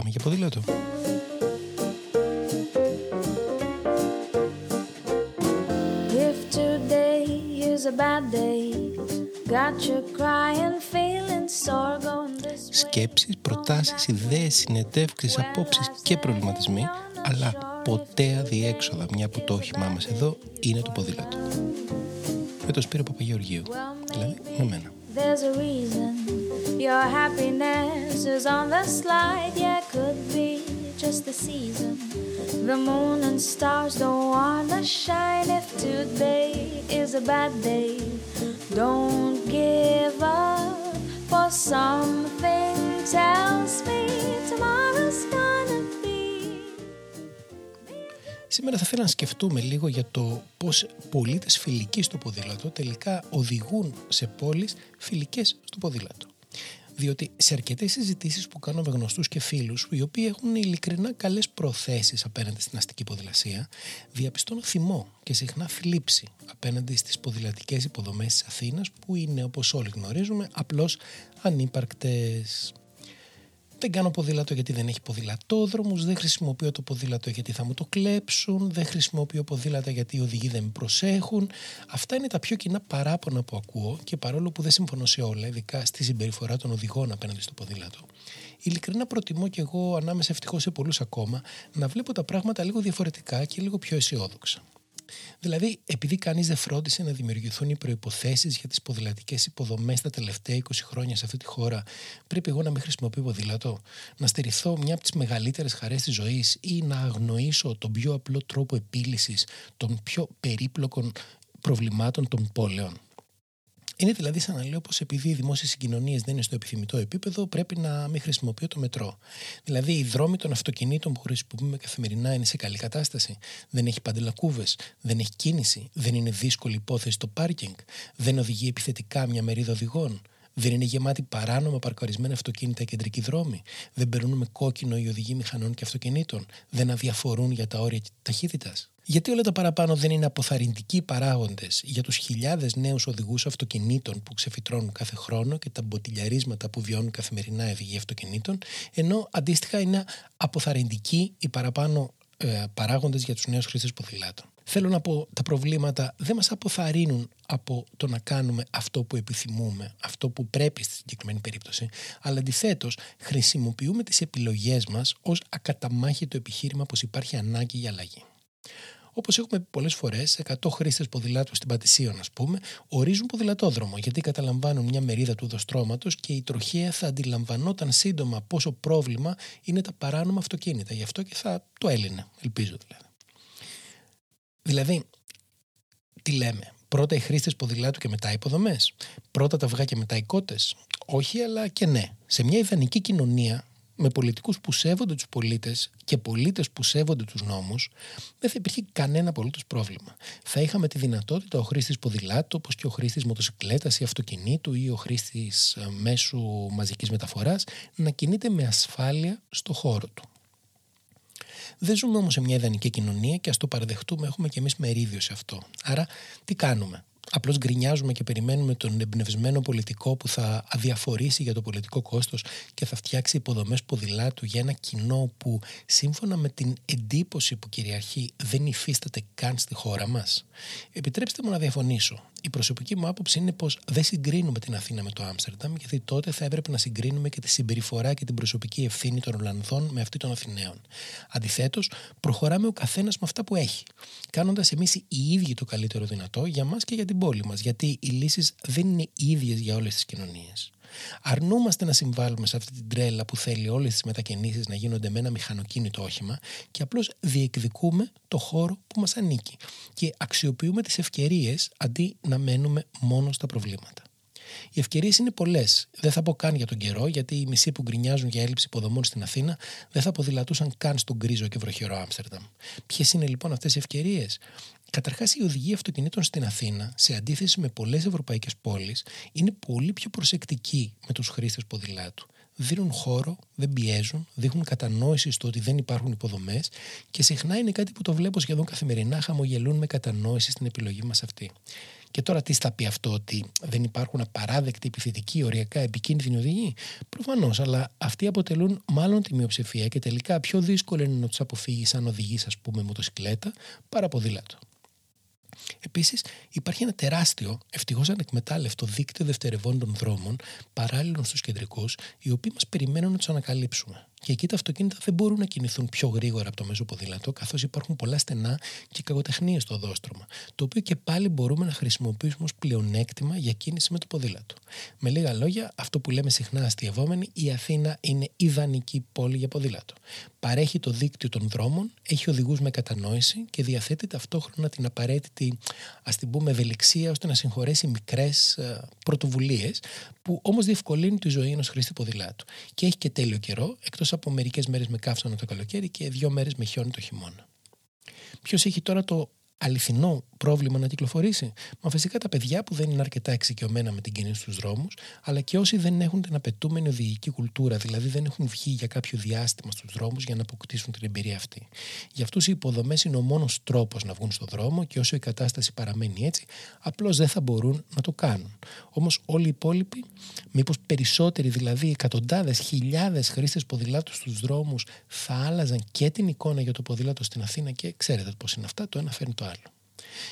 Πάμε για ποδήλατο. If today is a bad day, got you crying, feeling sore going this way. Σκέψεις, προτάσεις, ιδέες, συνεντεύξεις, απόψεις και προβληματισμοί, αλλά ποτέ αδιέξοδα, μια που το όχημά μας εδώ είναι το ποδήλατο. Με το Σπύρο Παπαγεωργίου, δηλαδή με μένα. There's a reason your happiness is on the slide. Yeah, could be just the season. The moon and stars don't wanna shine if today is a bad day. Don't give up, for something tells me tomorrow's gonna be. Σήμερα θα ήθελα να σκεφτούμε λίγο για το πώς πολίτες φιλικοί στο ποδήλατο τελικά οδηγούν σε πόλεις φιλικές στο ποδήλατο. Διότι σε αρκετές συζητήσεις που κάνω με γνωστούς και φίλους, οι οποίοι έχουν ειλικρινά καλές προθέσεις απέναντι στην αστική ποδηλασία, διαπιστώνω θυμό και συχνά θλίψη απέναντι στις ποδηλατικές υποδομές της Αθήνας, που είναι, όπως όλοι γνωρίζουμε, απλώς ανύπαρκτες. Δεν κάνω ποδήλατο γιατί δεν έχει ποδηλατόδρομους, δεν χρησιμοποιώ το ποδήλατο γιατί θα μου το κλέψουν, δεν χρησιμοποιώ ποδήλατα γιατί οι οδηγοί δεν με προσέχουν. Αυτά είναι τα πιο κοινά παράπονα που ακούω και παρόλο που δεν συμφωνώ σε όλα, ειδικά στη συμπεριφορά των οδηγών απέναντι στο ποδήλατο, ειλικρινά προτιμώ και εγώ ανάμεσα ευτυχώς σε πολλούς ακόμα να βλέπω τα πράγματα λίγο διαφορετικά και λίγο πιο αισιόδοξα. Δηλαδή, επειδή κανείς δεν φρόντισε να δημιουργηθούν οι προποθέσει για τις ποδηλατικές υποδομές τα τελευταία 20 χρόνια σε αυτή τη χώρα, πρέπει εγώ να μην χρησιμοποιώ ποδήλατο, να στερηθώ μια από τις μεγαλύτερες χαρές της ζωής ή να αγνοήσω τον πιο απλό τρόπο επίλυσης των πιο περίπλοκων προβλημάτων των πόλεων. Είναι δηλαδή σαν να λέω πως επειδή οι δημόσιες συγκοινωνίες δεν είναι στο επιθυμητό επίπεδο, πρέπει να μην χρησιμοποιώ το μετρό. Δηλαδή, οι δρόμοι των αυτοκινήτων που χρησιμοποιούμε καθημερινά είναι σε καλή κατάσταση. Δεν έχει παντελακούβες, δεν έχει κίνηση, δεν είναι δύσκολη υπόθεση το πάρκινγκ, δεν οδηγεί επιθετικά μια μερίδα οδηγών. Δεν είναι γεμάτη παράνομα παρκαρισμένα αυτοκίνητα κεντρικοί δρόμοι. Δεν περνούν με κόκκινο οι οδηγοί μηχανών και αυτοκινήτων. Δεν αδιαφορούν για τα όρια ταχύτητας. Γιατί όλα τα παραπάνω δεν είναι αποθαρρυντικοί παράγοντες; Για τους χιλιάδες νέους οδηγούς αυτοκινήτων που ξεφυτρώνουν κάθε χρόνο και τα μποτιλιαρίσματα που βιώνουν καθημερινά οι οδηγοί αυτοκινήτων, ενώ αντίστοιχα είναι αποθαρρυντικοί οι παραπάνω ε, παράγοντες για τους νέους χρήστες ποδηλάτων. Θέλω να πω, τα προβλήματα δεν μας αποθαρρύνουν από το να κάνουμε αυτό που επιθυμούμε, αυτό που πρέπει στη συγκεκριμένη περίπτωση, αλλά αντιθέτως χρησιμοποιούμε τις επιλογές μας ως ακαταμάχητο επιχείρημα πως υπάρχει ανάγκη για αλλαγή. Όπως έχουμε πολλές φορές, 100 χρήστες ποδηλάτου στην Πατησίων, ας πούμε, ορίζουν ποδηλατόδρομο γιατί καταλαμβάνουν μια μερίδα του οδοστρώματος και η τροχέα θα αντιλαμβανόταν σύντομα πόσο πρόβλημα είναι τα παράνομα αυτοκίνητα. Γι' αυτό και θα το έλυνε, ελπίζω δηλαδή. Δηλαδή, τι λέμε, πρώτα οι χρήστες ποδηλάτου και μετά οι υποδομές; Πρώτα τα αυγά και μετά οι κότες; Όχι, αλλά και ναι. Σε μια ιδανική κοινωνία, με πολιτικούς που σέβονται τους πολίτες και πολίτες που σέβονται τους νόμους, δεν θα υπήρχε κανένα απολύτως πρόβλημα. Θα είχαμε τη δυνατότητα ο χρήστης ποδηλάτου, όπως και ο χρήστης μοτοσυκλέτας ή αυτοκινήτου ή ο χρήστης ε, μέσου μαζικής μεταφοράς, να κινείται με ασφάλεια στο χώρο του. Δεν ζούμε όμως σε μια ιδανική κοινωνία και ας το παραδεχτούμε, έχουμε και εμείς μερίδιο σε αυτό. Άρα, τι κάνουμε; Απλώς γκρινιάζουμε και περιμένουμε τον εμπνευσμένο πολιτικό που θα αδιαφορήσει για το πολιτικό κόστος και θα φτιάξει υποδομές ποδηλάτου για ένα κοινό που σύμφωνα με την εντύπωση που κυριαρχεί δεν υφίσταται καν στη χώρα μας. Επιτρέψτε μου να διαφωνήσω. Η προσωπική μου άποψη είναι πως δεν συγκρίνουμε την Αθήνα με το Άμστερνταμ, γιατί τότε θα έπρεπε να συγκρίνουμε και τη συμπεριφορά και την προσωπική ευθύνη των Ολλανδών με αυτή των Αθηναίων. Αντιθέτως, προχωράμε ο καθένας με αυτά που έχει, κάνοντας εμείς οι ίδιοι το καλύτερο δυνατό για μας και για την πόλη μας, γιατί οι λύσεις δεν είναι ίδιες για όλες τις κοινωνίες. Αρνούμαστε να συμβάλλουμε σε αυτή την τρέλα που θέλει όλες τις μετακινήσεις να γίνονται με ένα μηχανοκίνητο όχημα και απλώς διεκδικούμε το χώρο που μας ανήκει και αξιοποιούμε τις ευκαιρίες αντί να μένουμε μόνο στα προβλήματα. Οι ευκαιρίες είναι πολλές. Δεν θα πω καν για τον καιρό, γιατί οι μισοί που γκρινιάζουν για έλλειψη υποδομών στην Αθήνα δεν θα ποδηλατούσαν καν στον γκρίζο και βροχερό Άμστερνταμ. Ποιες είναι λοιπόν αυτές οι ευκαιρίες, Καταρχάς, η οδηγία αυτοκινήτων στην Αθήνα, σε αντίθεση με πολλές ευρωπαϊκές πόλεις, είναι πολύ πιο προσεκτική με τους χρήστες ποδηλάτου. Δίνουν χώρο, δεν πιέζουν, δείχνουν κατανόησης στο ότι δεν υπάρχουν υποδομές και συχνά είναι κάτι που το βλέπω σχεδόν καθημερινά, χαμογελούν με κατανόηση στην επιλογή μας αυτή. Και τώρα τι θα πει αυτό, ότι δεν υπάρχουν απαράδεκτοι, επιθετικοί, οριακά επικίνδυνοι οδηγοί; Προφανώς, αλλά αυτοί αποτελούν μάλλον τη μειοψηφία και τελικά πιο δύσκολο είναι να τους αποφύγει αν οδηγείς, ας πούμε, μοτοσυκλέτα παρά ποδήλατο. Επίσης, υπάρχει ένα τεράστιο, ευτυχώς ανεκμετάλλευτο δίκτυο δευτερευόντων δρόμων παράλληλων στους κεντρικούς, οι οποίοι μας περιμένουν να τους ανακαλύψουμε. Και εκεί τα αυτοκίνητα δεν μπορούν να κινηθούν πιο γρήγορα από το μέσο ποδήλατο, καθώς υπάρχουν πολλά στενά και κακοτεχνίε στο δόστρωμα, το οποίο και πάλι μπορούμε να χρησιμοποιήσουμε ως πλεονέκτημα για κίνηση με το ποδήλατο. Με λίγα λόγια, αυτό που λέμε συχνά αστειευόμενοι, η Αθήνα είναι ιδανική πόλη για ποδήλατο. Παρέχει το δίκτυο των δρόμων, έχει οδηγούς με κατανόηση και διαθέτει ταυτόχρονα την απαραίτητη, ας την πούμε, ευελιξία ώστε να συγχωρέσει μικρές ε, πρωτοβουλίες, που όμως διευκολύνει τη ζωή ενός χρήστη ποδηλάτου. Και έχει και τέλειο καιρό, εκτός από μερικές μέρες με καύσωνα το καλοκαίρι και δύο μέρες με χιόνι το χειμώνα. Ποιος έχει τώρα το αληθινό πρόβλημα να κυκλοφορήσει. Μα φυσικά τα παιδιά που δεν είναι αρκετά εξοικειωμένα με την κίνηση στους δρόμους, αλλά και όσοι δεν έχουν την απαιτούμενη οδηγική κουλτούρα, δηλαδή δεν έχουν βγει για κάποιο διάστημα στους δρόμους για να αποκτήσουν την εμπειρία αυτή. Για αυτούς οι υποδομές είναι ο μόνος τρόπος να βγουν στον δρόμο και όσο η κατάσταση παραμένει έτσι, απλώς δεν θα μπορούν να το κάνουν. Όμως όλοι οι υπόλοιποι, μήπως περισσότεροι δηλαδή εκατοντάδες, χιλιάδες χρήστες ποδηλάτου στους δρόμους, θα άλλαζαν και την εικόνα για το ποδήλατο στην Αθήνα και ξέρετε πώς είναι αυτά, το ένα φέρνει το άλλο.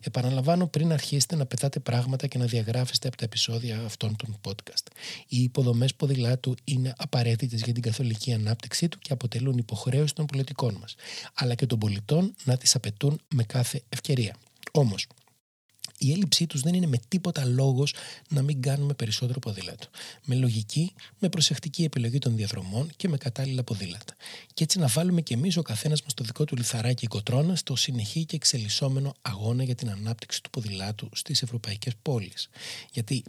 Επαναλαμβάνω πριν αρχίσετε να πετάτε πράγματα και να διαγράφεστε από τα επεισόδια αυτών των podcast. Οι υποδομές ποδηλάτου είναι απαραίτητες για την καθολική ανάπτυξή του και αποτελούν υποχρέωση των πολιτικών μας, αλλά και των πολιτών να τις απαιτούν με κάθε ευκαιρία. Όμως, η έλλειψή τους δεν είναι με τίποτα λόγος να μην κάνουμε περισσότερο ποδήλατο. Με λογική, με προσεκτική επιλογή των διαδρομών και με κατάλληλα ποδήλατα. Και έτσι να βάλουμε κι εμείς ο καθένας μας το δικό του λιθαράκι κοτρώνα στο συνεχή και εξελισσόμενο αγώνα για την ανάπτυξη του ποδηλάτου στις ευρωπαϊκές πόλεις. Γιατί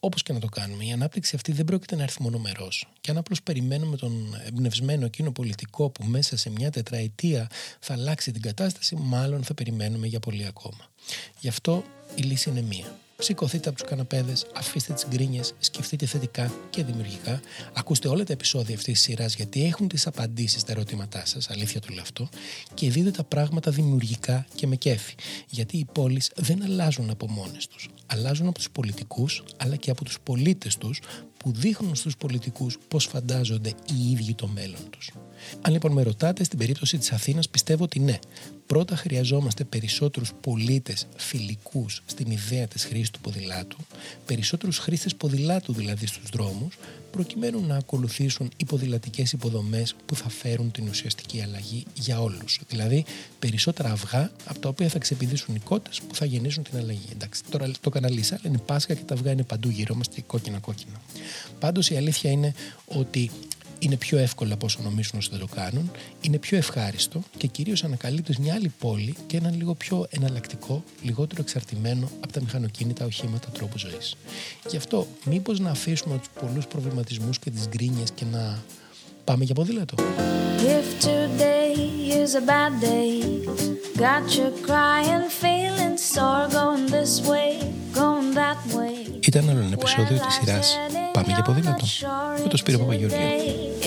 Όπως και να το κάνουμε, η ανάπτυξη αυτή δεν πρόκειται να έρθει μονομερό. Και αν απλώς περιμένουμε τον εμπνευσμένο εκείνο πολιτικό που μέσα σε μια τετραετία θα αλλάξει την κατάσταση, μάλλον θα περιμένουμε για πολύ ακόμα. Γι' αυτό η λύση είναι μία. Σηκωθείτε από τους καναπέδες, αφήστε τις γκρίνιες, σκεφτείτε θετικά και δημιουργικά. Ακούστε όλα τα επεισόδια αυτής της σειράς γιατί έχουν τις απαντήσεις στα ερωτήματά σας, αλήθεια το λέω αυτό, και δείτε τα πράγματα δημιουργικά και με κέφι. Γιατί οι πόλεις δεν αλλάζουν από μόνες τους. Αλλάζουν από τους πολιτικούς αλλά και από τους πολίτες τους που δείχνουν στους πολιτικούς πώς φαντάζονται οι ίδιοι το μέλλον τους. Αν λοιπόν με ρωτάτε στην περίπτωση της Αθήνας πιστεύω ότι ναι. Πρώτα χρειαζόμαστε περισσότερους πολίτες φιλικούς στην ιδέα της χρήσης του ποδηλάτου, περισσότερους χρήστες ποδηλάτου δηλαδή στους δρόμους, προκειμένου να ακολουθήσουν οι ποδηλατικές υποδομές που θα φέρουν την ουσιαστική αλλαγή για όλους. Δηλαδή περισσότερα αυγά από τα οποία θα ξεπηδήσουν οι κότες που θα γεννήσουν την αλλαγή. Εντάξει, τώρα το καναλί είναι Πάσχα και τα αυγά είναι παντού γύρω μας και κόκκινα-κόκκινα. Πάντως η αλήθεια είναι ότι είναι πιο εύκολο από όσο νομίζουν όσοι δεν το κάνουν, είναι πιο ευχάριστο και κυρίως ανακαλύπτει μια άλλη πόλη και έναν λίγο πιο εναλλακτικό, λιγότερο εξαρτημένο από τα μηχανοκίνητα οχήματα τρόπο ζωής. Γι' αυτό, μήπως να αφήσουμε τους πολλούς προβληματισμούς και τις γκρίνιες και να πάμε για ποδήλατο; If today is a bad day, got you crying, feeling sore, going this way, going that way. Ήταν άλλο ένα επεισόδιο της σειράς Πάμε για ποδήλατο με τον Σπύρο Παπαγιώργιο.